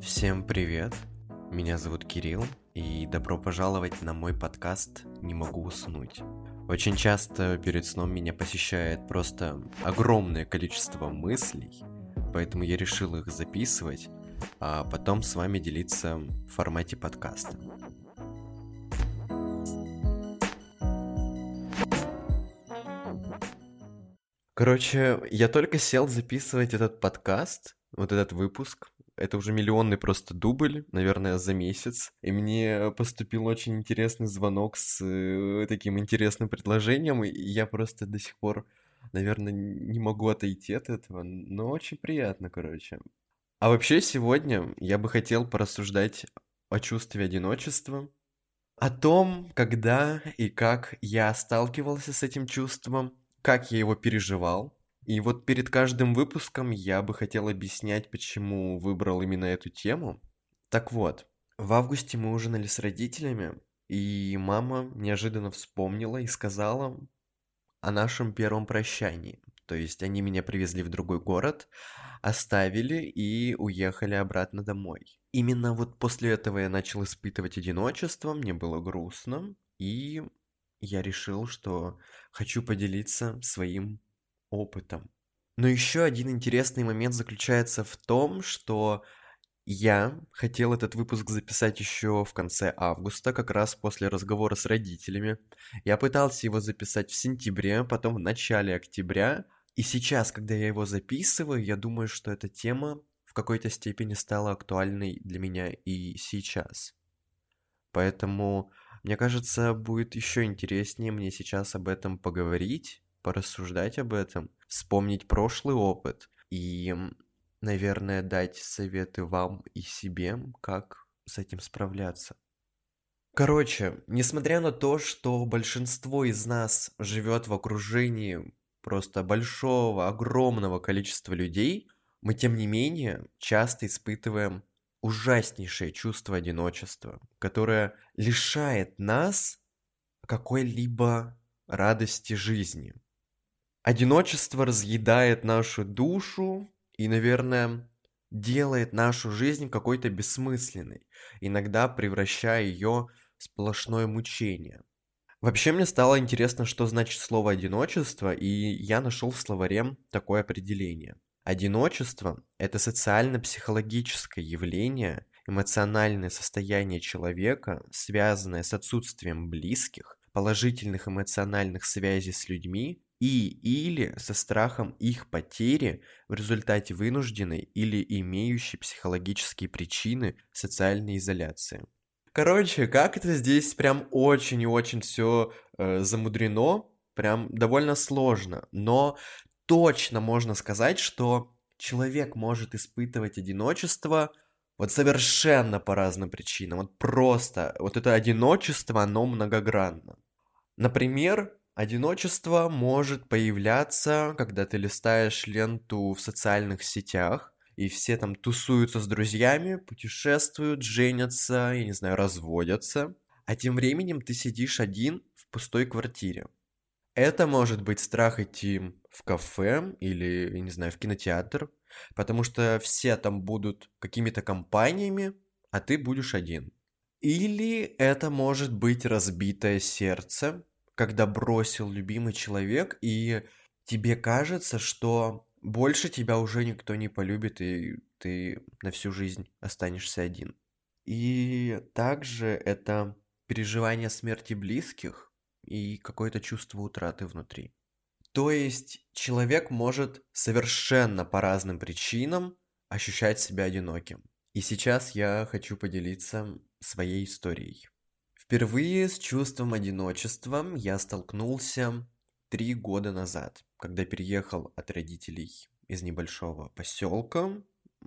Всем привет! Меня зовут Кирилл, и добро пожаловать на мой подкаст «Не могу уснуть». Очень часто перед сном меня посещает просто огромное количество мыслей, поэтому я решил их записывать, а потом с вами делиться в формате подкаста. Короче, я только сел записывать этот подкаст, вот этот выпуск. Это уже миллионный просто дубль, наверное, за месяц. И мне поступил очень интересный звонок с э, таким интересным предложением, и я просто до сих пор, наверное, не могу отойти от этого, но очень приятно, короче. А вообще сегодня я бы хотел порассуждать о чувстве одиночества, о том, когда и как я сталкивался с этим чувством, как я его переживал. И вот перед каждым выпуском я бы хотел объяснять, почему выбрал именно эту тему. Так вот, в августе мы ужинали с родителями, и мама неожиданно вспомнила и сказала о нашем первом прощании. То есть они меня привезли в другой город, оставили и уехали обратно домой. Именно вот после этого я начал испытывать одиночество, мне было грустно, и я решил, что хочу поделиться своим опытом. Но еще один интересный момент заключается в том, что я хотел этот выпуск записать еще в конце августа, как раз после разговора с родителями. Я пытался его записать в сентябре, потом в начале октября. И сейчас, когда я его записываю, я думаю, что эта тема в какой-то степени стала актуальной для меня и сейчас. Поэтому мне кажется, будет еще интереснее мне сейчас об этом поговорить, порассуждать об этом, вспомнить прошлый опыт и, наверное, дать советы вам и себе, как с этим справляться. Короче, несмотря на то, что большинство из нас живет в окружении просто большого, огромного количества людей, мы тем не менее часто испытываем ужаснейшее чувство одиночества, которое лишает нас какой-либо радости жизни. Одиночество разъедает нашу душу и, наверное, делает нашу жизнь какой-то бессмысленной, иногда превращая ее в сплошное мучение. Вообще мне стало интересно, что значит слово «одиночество», и я нашел в словаре такое определение – Одиночество – это социально-психологическое явление, эмоциональное состояние человека, связанное с отсутствием близких, положительных эмоциональных связей с людьми и или со страхом их потери в результате вынужденной или имеющей психологические причины социальной изоляции. Короче, как это здесь прям очень и очень все э, замудрено, прям довольно сложно, но точно можно сказать, что человек может испытывать одиночество вот совершенно по разным причинам. Вот просто вот это одиночество, оно многогранно. Например, одиночество может появляться, когда ты листаешь ленту в социальных сетях, и все там тусуются с друзьями, путешествуют, женятся, я не знаю, разводятся. А тем временем ты сидишь один в пустой квартире. Это может быть страх идти в кафе или, я не знаю, в кинотеатр, потому что все там будут какими-то компаниями, а ты будешь один. Или это может быть разбитое сердце, когда бросил любимый человек, и тебе кажется, что больше тебя уже никто не полюбит, и ты на всю жизнь останешься один. И также это переживание смерти близких, и какое-то чувство утраты внутри. То есть человек может совершенно по разным причинам ощущать себя одиноким. И сейчас я хочу поделиться своей историей. Впервые с чувством одиночества я столкнулся три года назад, когда переехал от родителей из небольшого поселка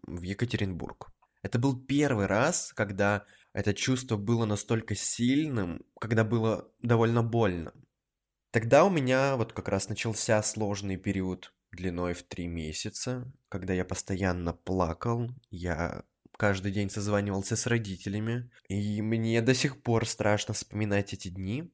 в Екатеринбург. Это был первый раз, когда это чувство было настолько сильным, когда было довольно больно. Тогда у меня вот как раз начался сложный период длиной в три месяца, когда я постоянно плакал, я каждый день созванивался с родителями, и мне до сих пор страшно вспоминать эти дни.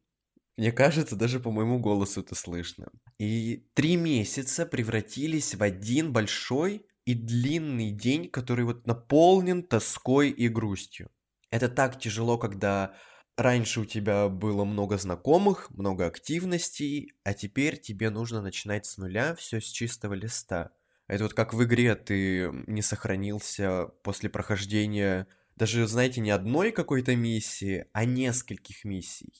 Мне кажется, даже по моему голосу это слышно. И три месяца превратились в один большой и длинный день, который вот наполнен тоской и грустью. Это так тяжело, когда раньше у тебя было много знакомых, много активностей, а теперь тебе нужно начинать с нуля, все с чистого листа. Это вот как в игре ты не сохранился после прохождения даже, знаете, не одной какой-то миссии, а нескольких миссий.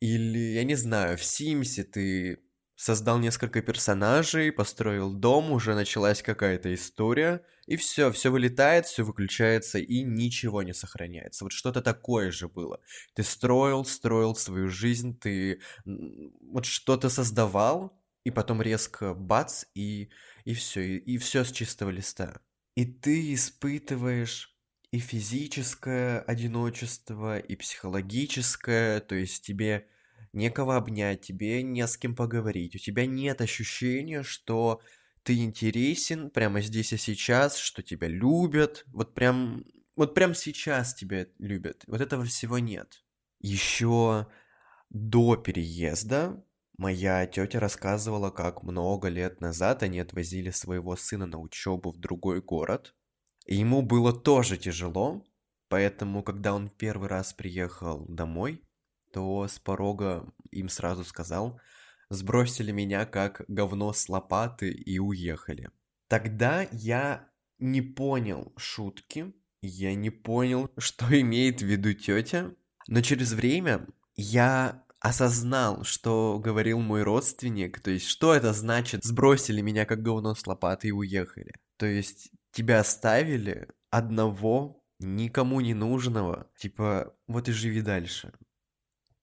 Или, я не знаю, в Симсе ты создал несколько персонажей, построил дом, уже началась какая-то история, и все, все вылетает, все выключается, и ничего не сохраняется. Вот что-то такое же было. Ты строил, строил свою жизнь, ты вот что-то создавал, и потом резко бац, и, и все, и, и все с чистого листа. И ты испытываешь и физическое одиночество, и психологическое, то есть тебе некого обнять, тебе не с кем поговорить, у тебя нет ощущения, что ты интересен прямо здесь и сейчас, что тебя любят, вот прям, вот прям сейчас тебя любят. Вот этого всего нет. Еще до переезда моя тетя рассказывала, как много лет назад они отвозили своего сына на учебу в другой город. И ему было тоже тяжело, поэтому, когда он первый раз приехал домой, то с порога им сразу сказал, сбросили меня как говно с лопаты и уехали. Тогда я не понял шутки, я не понял, что имеет в виду тетя, но через время я осознал, что говорил мой родственник, то есть что это значит сбросили меня как говно с лопаты и уехали. То есть тебя оставили одного, никому не нужного, типа вот и живи дальше.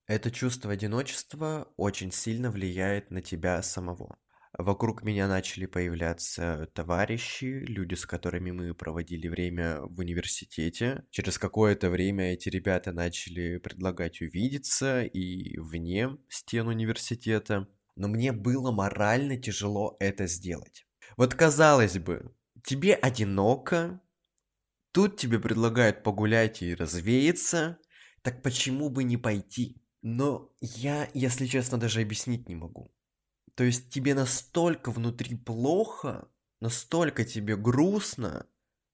Это чувство одиночества очень сильно влияет на тебя самого. Вокруг меня начали появляться товарищи, люди, с которыми мы проводили время в университете. Через какое-то время эти ребята начали предлагать увидеться и вне стен университета. Но мне было морально тяжело это сделать. Вот казалось бы, тебе одиноко, тут тебе предлагают погулять и развеяться, так почему бы не пойти? Но я, если честно, даже объяснить не могу. То есть тебе настолько внутри плохо, настолько тебе грустно,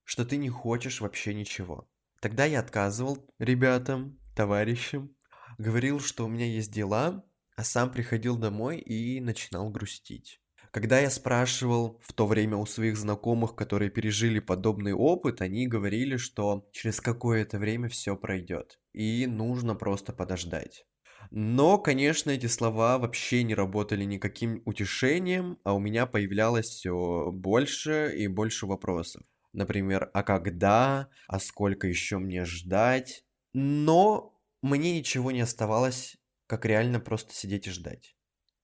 что ты не хочешь вообще ничего. Тогда я отказывал ребятам, товарищам, говорил, что у меня есть дела, а сам приходил домой и начинал грустить. Когда я спрашивал в то время у своих знакомых, которые пережили подобный опыт, они говорили, что через какое-то время все пройдет, и нужно просто подождать. Но, конечно, эти слова вообще не работали никаким утешением, а у меня появлялось все больше и больше вопросов. Например, а когда, а сколько еще мне ждать? Но мне ничего не оставалось, как реально просто сидеть и ждать.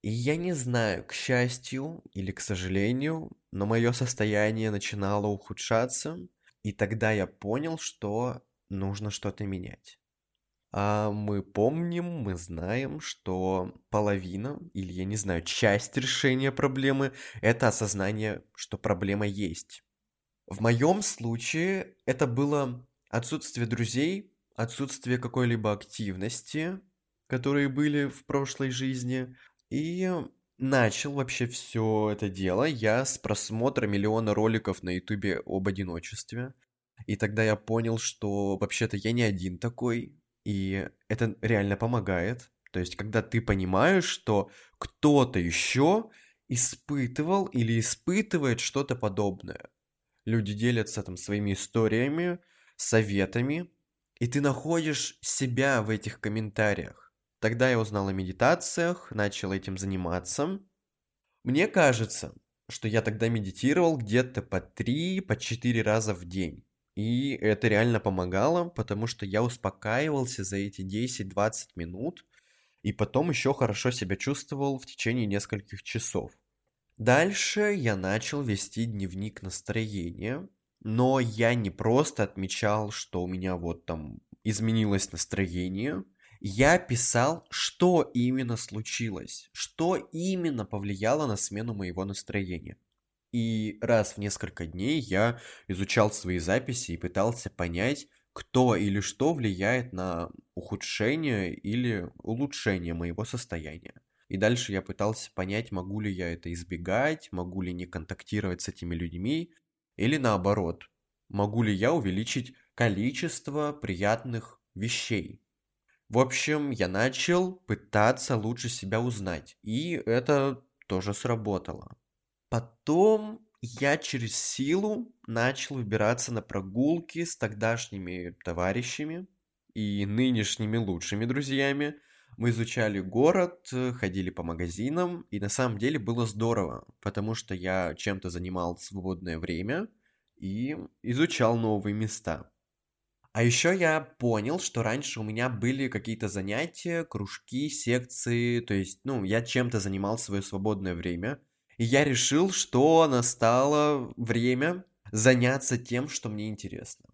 И я не знаю, к счастью или к сожалению, но мое состояние начинало ухудшаться, и тогда я понял, что нужно что-то менять. А мы помним, мы знаем, что половина, или я не знаю, часть решения проблемы – это осознание, что проблема есть. В моем случае это было отсутствие друзей, отсутствие какой-либо активности, которые были в прошлой жизни, и начал вообще все это дело я с просмотра миллиона роликов на ютубе об одиночестве. И тогда я понял, что вообще-то я не один такой, и это реально помогает. То есть, когда ты понимаешь, что кто-то еще испытывал или испытывает что-то подобное. Люди делятся там своими историями, советами, и ты находишь себя в этих комментариях. Тогда я узнал о медитациях, начал этим заниматься. Мне кажется, что я тогда медитировал где-то по 3, по 4 раза в день. И это реально помогало, потому что я успокаивался за эти 10-20 минут, и потом еще хорошо себя чувствовал в течение нескольких часов. Дальше я начал вести дневник настроения, но я не просто отмечал, что у меня вот там изменилось настроение, я писал, что именно случилось, что именно повлияло на смену моего настроения. И раз в несколько дней я изучал свои записи и пытался понять, кто или что влияет на ухудшение или улучшение моего состояния. И дальше я пытался понять, могу ли я это избегать, могу ли не контактировать с этими людьми, Или наоборот, могу ли я увеличить количество приятных вещей? В общем, я начал пытаться лучше себя узнать, и это тоже сработало. Потом я через силу начал выбираться на прогулки с тогдашними товарищами и нынешними лучшими друзьями. Мы изучали город, ходили по магазинам, и на самом деле было здорово, потому что я чем-то занимал свободное время и изучал новые места. А еще я понял, что раньше у меня были какие-то занятия, кружки, секции, то есть, ну, я чем-то занимал свое свободное время – я решил, что настало время заняться тем, что мне интересно.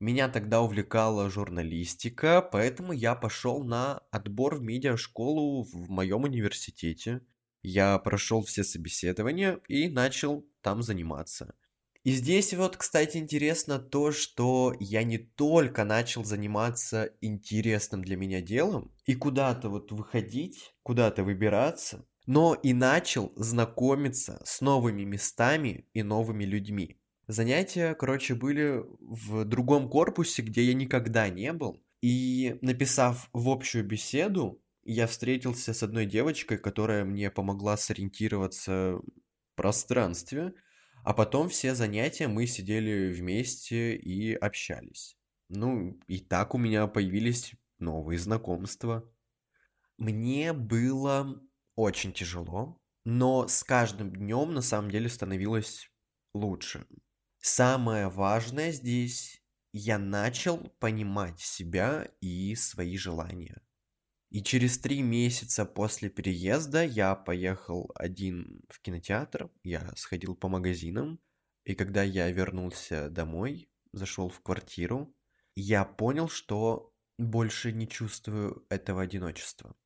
Меня тогда увлекала журналистика, поэтому я пошел на отбор в медиашколу в моем университете. Я прошел все собеседования и начал там заниматься. И здесь вот, кстати, интересно то, что я не только начал заниматься интересным для меня делом и куда-то вот выходить, куда-то выбираться, но и начал знакомиться с новыми местами и новыми людьми. Занятия, короче, были в другом корпусе, где я никогда не был. И написав в общую беседу, я встретился с одной девочкой, которая мне помогла сориентироваться в пространстве. А потом все занятия мы сидели вместе и общались. Ну, и так у меня появились новые знакомства. Мне было очень тяжело, но с каждым днем на самом деле становилось лучше. Самое важное здесь, я начал понимать себя и свои желания. И через три месяца после переезда я поехал один в кинотеатр, я сходил по магазинам, и когда я вернулся домой, зашел в квартиру, я понял, что больше не чувствую этого одиночества.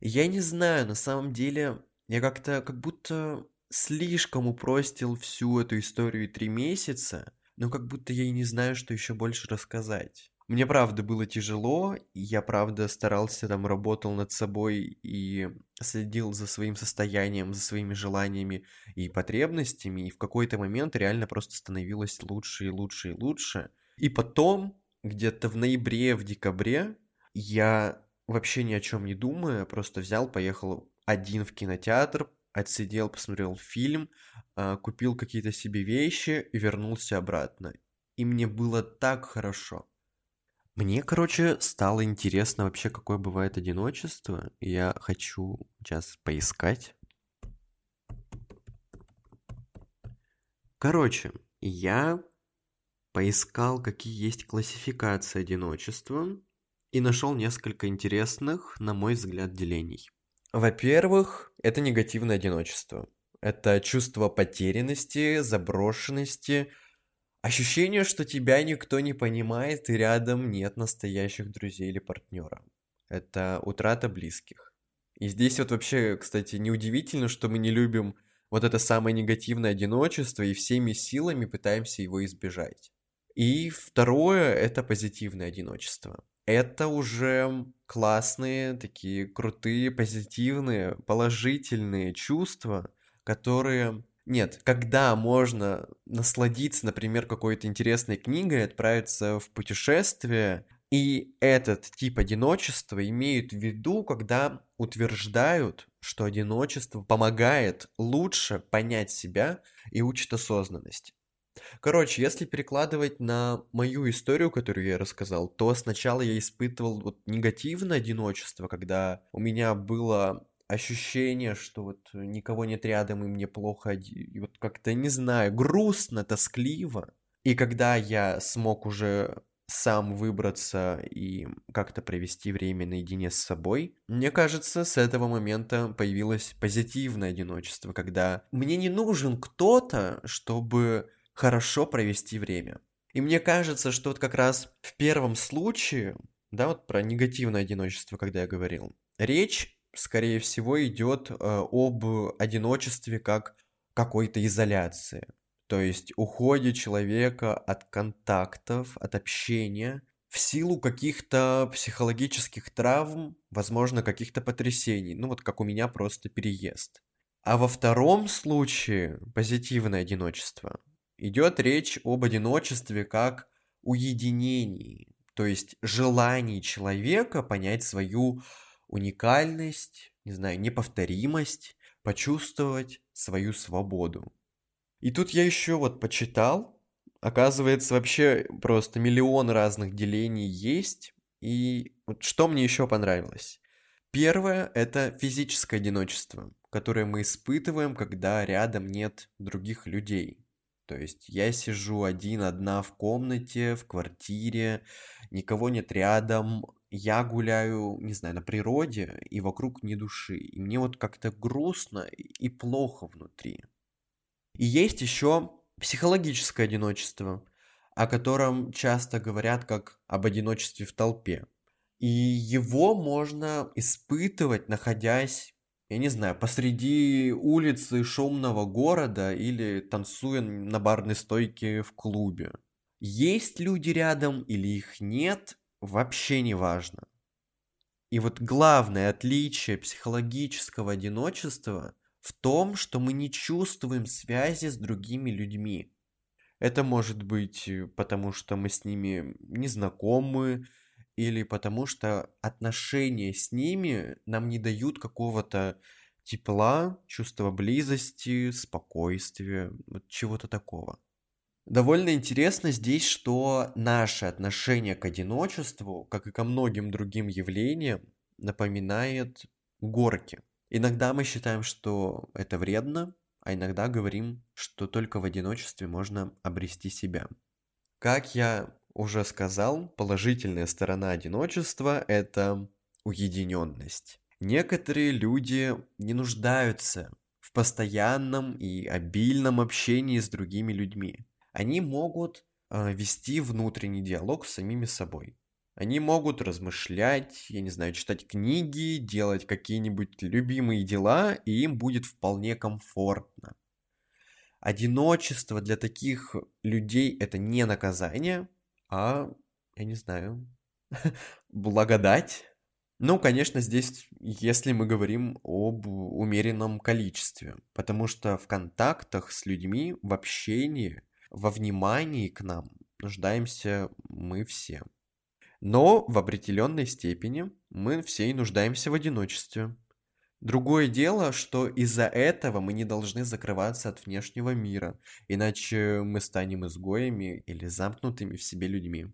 Я не знаю, на самом деле, я как-то как будто слишком упростил всю эту историю три месяца, но как будто я и не знаю, что еще больше рассказать. Мне правда было тяжело, я правда старался там, работал над собой и следил за своим состоянием, за своими желаниями и потребностями, и в какой-то момент реально просто становилось лучше и лучше и лучше. И потом, где-то в ноябре, в декабре, я вообще ни о чем не думая, просто взял, поехал один в кинотеатр, отсидел, посмотрел фильм, а, купил какие-то себе вещи и вернулся обратно. И мне было так хорошо. Мне, короче, стало интересно вообще, какое бывает одиночество. Я хочу сейчас поискать. Короче, я поискал, какие есть классификации одиночества и нашел несколько интересных, на мой взгляд, делений. Во-первых, это негативное одиночество. Это чувство потерянности, заброшенности, ощущение, что тебя никто не понимает и рядом нет настоящих друзей или партнера. Это утрата близких. И здесь вот вообще, кстати, неудивительно, что мы не любим вот это самое негативное одиночество и всеми силами пытаемся его избежать. И второе – это позитивное одиночество это уже классные, такие крутые, позитивные, положительные чувства, которые... Нет, когда можно насладиться, например, какой-то интересной книгой, отправиться в путешествие, и этот тип одиночества имеют в виду, когда утверждают, что одиночество помогает лучше понять себя и учит осознанности. Короче, если перекладывать на мою историю, которую я рассказал, то сначала я испытывал вот негативное одиночество, когда у меня было ощущение, что вот никого нет рядом, и мне плохо, и вот как-то, не знаю, грустно, тоскливо. И когда я смог уже сам выбраться и как-то провести время наедине с собой, мне кажется, с этого момента появилось позитивное одиночество, когда мне не нужен кто-то, чтобы хорошо провести время. И мне кажется, что вот как раз в первом случае, да, вот про негативное одиночество, когда я говорил, речь, скорее всего, идет э, об одиночестве как какой-то изоляции. То есть уходе человека от контактов, от общения, в силу каких-то психологических травм, возможно, каких-то потрясений. Ну вот как у меня просто переезд. А во втором случае позитивное одиночество Идет речь об одиночестве как уединении, то есть желании человека понять свою уникальность, не знаю, неповторимость, почувствовать свою свободу. И тут я еще вот почитал, оказывается, вообще просто миллион разных делений есть, и вот что мне еще понравилось? Первое – это физическое одиночество, которое мы испытываем, когда рядом нет других людей. То есть я сижу один, одна в комнате, в квартире, никого нет рядом, я гуляю, не знаю, на природе, и вокруг ни души. И мне вот как-то грустно и плохо внутри. И есть еще психологическое одиночество, о котором часто говорят как об одиночестве в толпе. И его можно испытывать, находясь, я не знаю, посреди улицы шумного города или танцуя на барной стойке в клубе. Есть люди рядом или их нет, вообще не важно. И вот главное отличие психологического одиночества в том, что мы не чувствуем связи с другими людьми. Это может быть э, потому, что мы с ними не знакомы, или потому что отношения с ними нам не дают какого-то тепла, чувства близости, спокойствия, вот чего-то такого. Довольно интересно здесь, что наше отношение к одиночеству, как и ко многим другим явлениям, напоминает горки. Иногда мы считаем, что это вредно, а иногда говорим, что только в одиночестве можно обрести себя. Как я уже сказал, положительная сторона одиночества – это уединенность. Некоторые люди не нуждаются в постоянном и обильном общении с другими людьми они могут э, вести внутренний диалог с самими собой. Они могут размышлять, я не знаю, читать книги, делать какие-нибудь любимые дела, и им будет вполне комфортно. Одиночество для таких людей это не наказание, а, я не знаю, благодать. Ну, конечно, здесь, если мы говорим об умеренном количестве, потому что в контактах с людьми, в общении – во внимании к нам нуждаемся мы все. Но в определенной степени мы все и нуждаемся в одиночестве. Другое дело, что из-за этого мы не должны закрываться от внешнего мира, иначе мы станем изгоями или замкнутыми в себе людьми.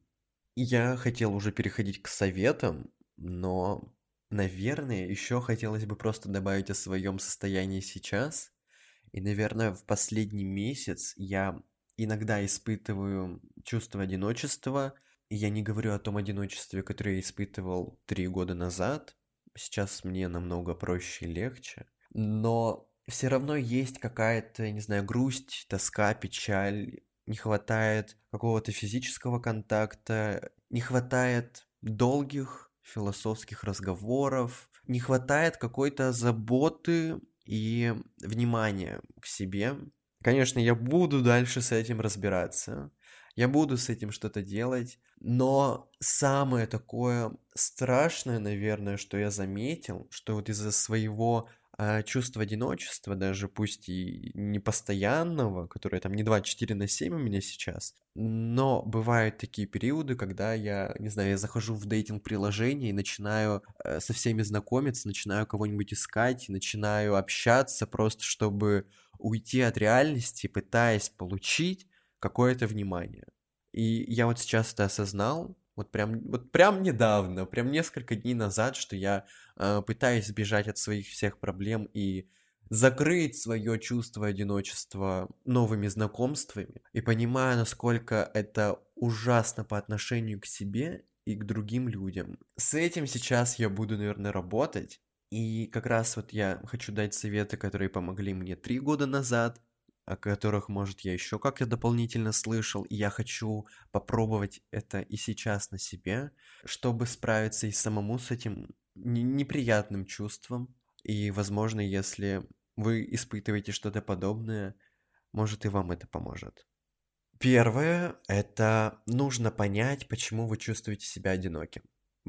Я хотел уже переходить к советам, но, наверное, еще хотелось бы просто добавить о своем состоянии сейчас. И, наверное, в последний месяц я иногда испытываю чувство одиночества. И я не говорю о том одиночестве, которое я испытывал три года назад. Сейчас мне намного проще и легче. Но все равно есть какая-то, не знаю, грусть, тоска, печаль. Не хватает какого-то физического контакта, не хватает долгих философских разговоров, не хватает какой-то заботы и внимания к себе, Конечно, я буду дальше с этим разбираться. Я буду с этим что-то делать. Но самое такое страшное, наверное, что я заметил, что вот из-за своего а, чувства одиночества, даже пусть и непостоянного, которое там не 24 на 7 у меня сейчас, но бывают такие периоды, когда я, не знаю, я захожу в дейтинг-приложение и начинаю э, со всеми знакомиться, начинаю кого-нибудь искать, начинаю общаться просто, чтобы уйти от реальности, пытаясь получить какое-то внимание. И я вот сейчас это осознал, вот прям, вот прям недавно, прям несколько дней назад, что я э, пытаюсь сбежать от своих всех проблем и закрыть свое чувство одиночества новыми знакомствами и понимаю, насколько это ужасно по отношению к себе и к другим людям. С этим сейчас я буду, наверное, работать. И как раз вот я хочу дать советы, которые помогли мне три года назад, о которых, может, я еще как-то дополнительно слышал, и я хочу попробовать это и сейчас на себе, чтобы справиться и самому с этим неприятным чувством. И, возможно, если вы испытываете что-то подобное, может, и вам это поможет. Первое – это нужно понять, почему вы чувствуете себя одиноким.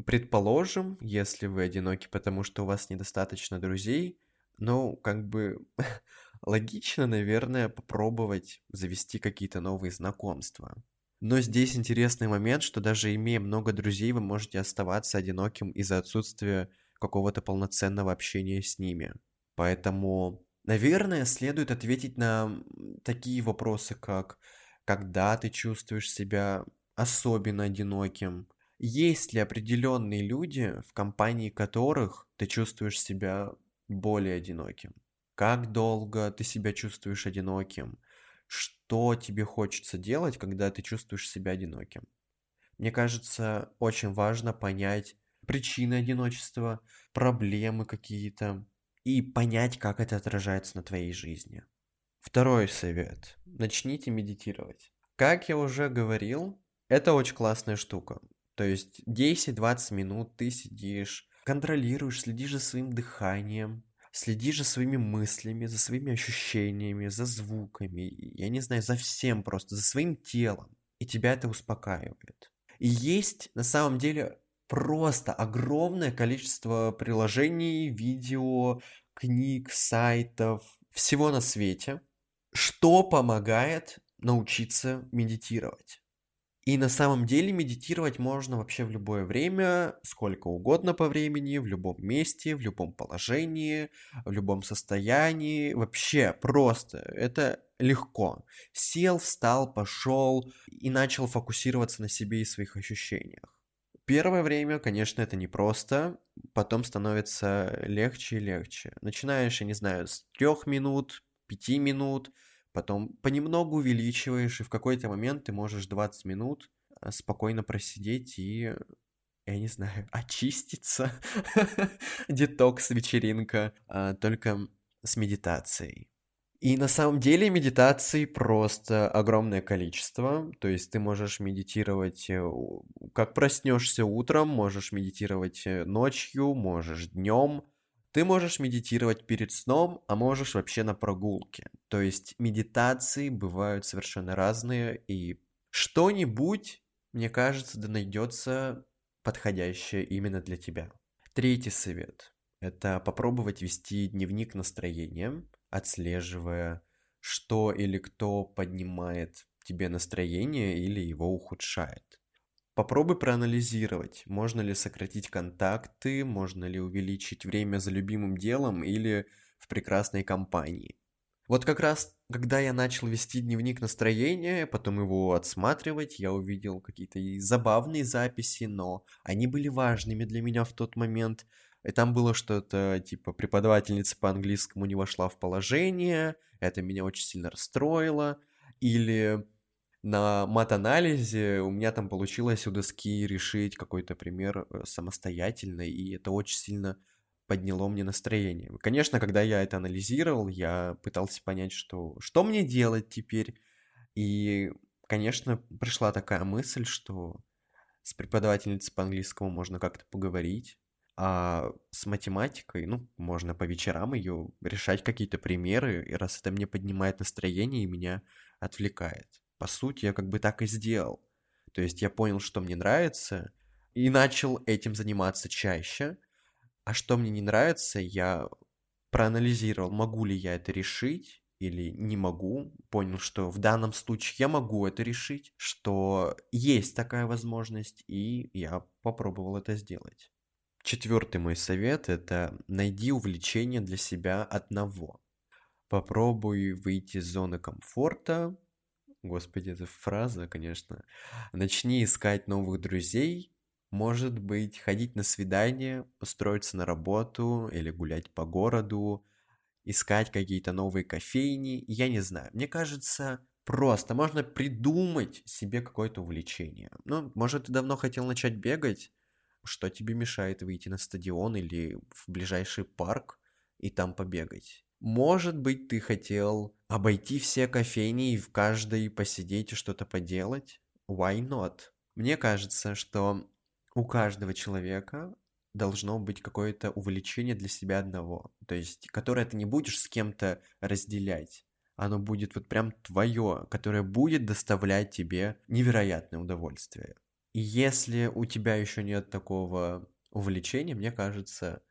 Предположим, если вы одиноки, потому что у вас недостаточно друзей, ну, как бы логично, наверное, попробовать завести какие-то новые знакомства. Но здесь интересный момент, что даже имея много друзей, вы можете оставаться одиноким из-за отсутствия какого-то полноценного общения с ними. Поэтому, наверное, следует ответить на такие вопросы, как когда ты чувствуешь себя особенно одиноким, есть ли определенные люди, в компании которых ты чувствуешь себя более одиноким? Как долго ты себя чувствуешь одиноким? Что тебе хочется делать, когда ты чувствуешь себя одиноким? Мне кажется, очень важно понять причины одиночества, проблемы какие-то и понять, как это отражается на твоей жизни. Второй совет. Начните медитировать. Как я уже говорил, это очень классная штука. То есть 10-20 минут ты сидишь, контролируешь, следишь за своим дыханием, следишь за своими мыслями, за своими ощущениями, за звуками, я не знаю, за всем просто, за своим телом. И тебя это успокаивает. И есть на самом деле просто огромное количество приложений, видео, книг, сайтов, всего на свете, что помогает научиться медитировать. И на самом деле медитировать можно вообще в любое время, сколько угодно по времени, в любом месте, в любом положении, в любом состоянии. Вообще просто. Это легко. Сел, встал, пошел и начал фокусироваться на себе и своих ощущениях. Первое время, конечно, это непросто, потом становится легче и легче. Начинаешь, я не знаю, с трех минут, пяти минут, Потом понемногу увеличиваешь, и в какой-то момент ты можешь 20 минут а, спокойно просидеть и, я не знаю, очиститься. Детокс-вечеринка, а, только с медитацией. И на самом деле медитаций просто огромное количество. То есть ты можешь медитировать, э, как проснешься утром, можешь медитировать э, ночью, можешь днем, ты можешь медитировать перед сном, а можешь вообще на прогулке. То есть медитации бывают совершенно разные, и что-нибудь, мне кажется, да найдется подходящее именно для тебя. Третий совет – это попробовать вести дневник настроения, отслеживая, что или кто поднимает тебе настроение или его ухудшает. Попробуй проанализировать, можно ли сократить контакты, можно ли увеличить время за любимым делом или в прекрасной компании. Вот как раз, когда я начал вести дневник настроения, потом его отсматривать, я увидел какие-то забавные записи, но они были важными для меня в тот момент. И там было что-то типа преподавательница по английскому не вошла в положение, это меня очень сильно расстроило. Или на мат-анализе у меня там получилось у доски решить какой-то пример э, самостоятельно, и это очень сильно подняло мне настроение. Конечно, когда я это анализировал, я пытался понять, что, что мне делать теперь. И, конечно, пришла такая мысль, что с преподавательницей по английскому можно как-то поговорить, а с математикой, ну, можно по вечерам ее решать какие-то примеры, и раз это мне поднимает настроение и меня отвлекает по сути, я как бы так и сделал. То есть я понял, что мне нравится, и начал этим заниматься чаще. А что мне не нравится, я проанализировал, могу ли я это решить или не могу. Понял, что в данном случае я могу это решить, что есть такая возможность, и я попробовал это сделать. Четвертый мой совет – это найди увлечение для себя одного. Попробуй выйти из зоны комфорта, Господи, эта фраза, конечно. Начни искать новых друзей, может быть, ходить на свидание, устроиться на работу или гулять по городу, искать какие-то новые кофейни, я не знаю. Мне кажется, просто можно придумать себе какое-то увлечение. Ну, может, ты давно хотел начать бегать, что тебе мешает выйти на стадион или в ближайший парк и там побегать? Может быть, ты хотел обойти все кофейни и в каждой посидеть и что-то поделать? Why not? Мне кажется, что у каждого человека должно быть какое-то увлечение для себя одного, то есть, которое ты не будешь с кем-то разделять. Оно будет вот прям твое, которое будет доставлять тебе невероятное удовольствие. И если у тебя еще нет такого увлечения, мне кажется,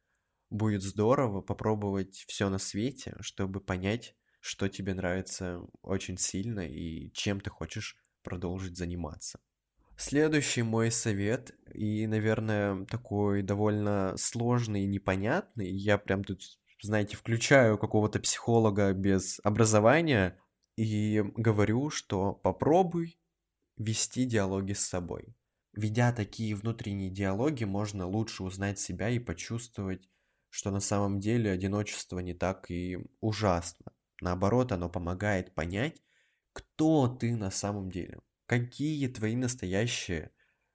будет здорово попробовать все на свете, чтобы понять, что тебе нравится очень сильно и чем ты хочешь продолжить заниматься. Следующий мой совет, и, наверное, такой довольно сложный и непонятный, я прям тут, знаете, включаю какого-то психолога без образования и говорю, что попробуй вести диалоги с собой. Ведя такие внутренние диалоги, можно лучше узнать себя и почувствовать, что на самом деле одиночество не так и ужасно. Наоборот, оно помогает понять, кто ты на самом деле, какие твои настоящие,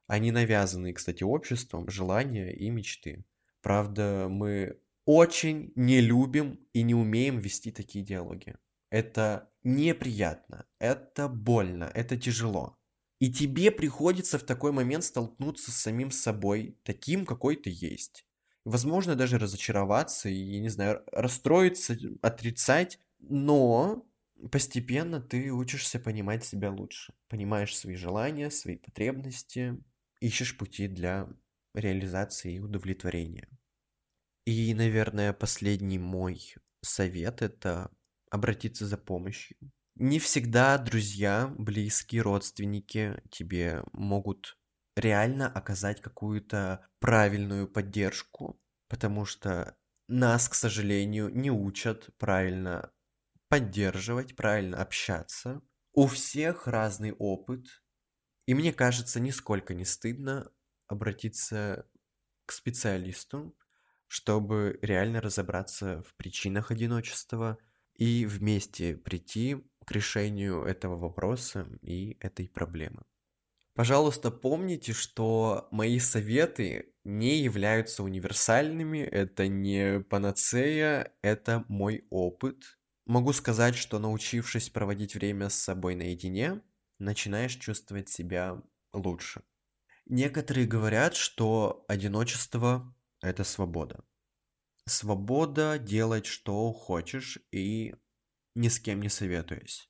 а не навязанные, кстати, обществом, желания и мечты. Правда, мы очень не любим и не умеем вести такие диалоги. Это неприятно, это больно, это тяжело. И тебе приходится в такой момент столкнуться с самим собой, таким, какой ты есть. Возможно, даже разочароваться и, не знаю, расстроиться, отрицать, но постепенно ты учишься понимать себя лучше. Понимаешь свои желания, свои потребности, ищешь пути для реализации и удовлетворения. И, наверное, последний мой совет – это обратиться за помощью. Не всегда друзья, близкие, родственники тебе могут реально оказать какую-то правильную поддержку, потому что нас, к сожалению, не учат правильно поддерживать, правильно общаться. У всех разный опыт, и мне кажется, нисколько не стыдно обратиться к специалисту, чтобы реально разобраться в причинах одиночества и вместе прийти к решению этого вопроса и этой проблемы. Пожалуйста, помните, что мои советы не являются универсальными, это не панацея, это мой опыт. Могу сказать, что научившись проводить время с собой наедине, начинаешь чувствовать себя лучше. Некоторые говорят, что одиночество – это свобода. Свобода делать, что хочешь, и ни с кем не советуясь.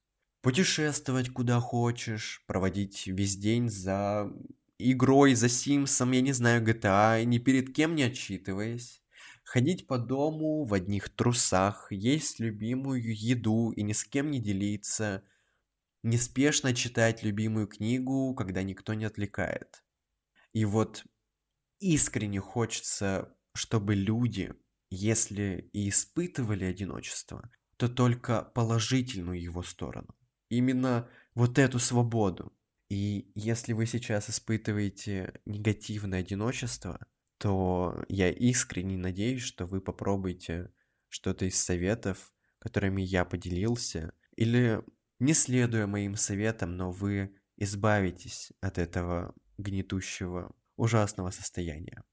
Путешествовать куда хочешь, проводить весь день за игрой, за Симсом, я не знаю, GTA, ни перед кем не отчитываясь. Ходить по дому в одних трусах, есть любимую еду и ни с кем не делиться. Неспешно читать любимую книгу, когда никто не отвлекает. И вот искренне хочется, чтобы люди, если и испытывали одиночество, то только положительную его сторону. Именно вот эту свободу. И если вы сейчас испытываете негативное одиночество, то я искренне надеюсь, что вы попробуете что-то из советов, которыми я поделился, или не следуя моим советам, но вы избавитесь от этого гнетущего, ужасного состояния.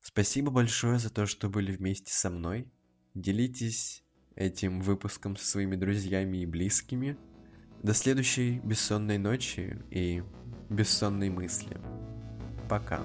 Спасибо большое за то, что были вместе со мной. Делитесь этим выпуском со своими друзьями и близкими. До следующей бессонной ночи и бессонной мысли. Пока.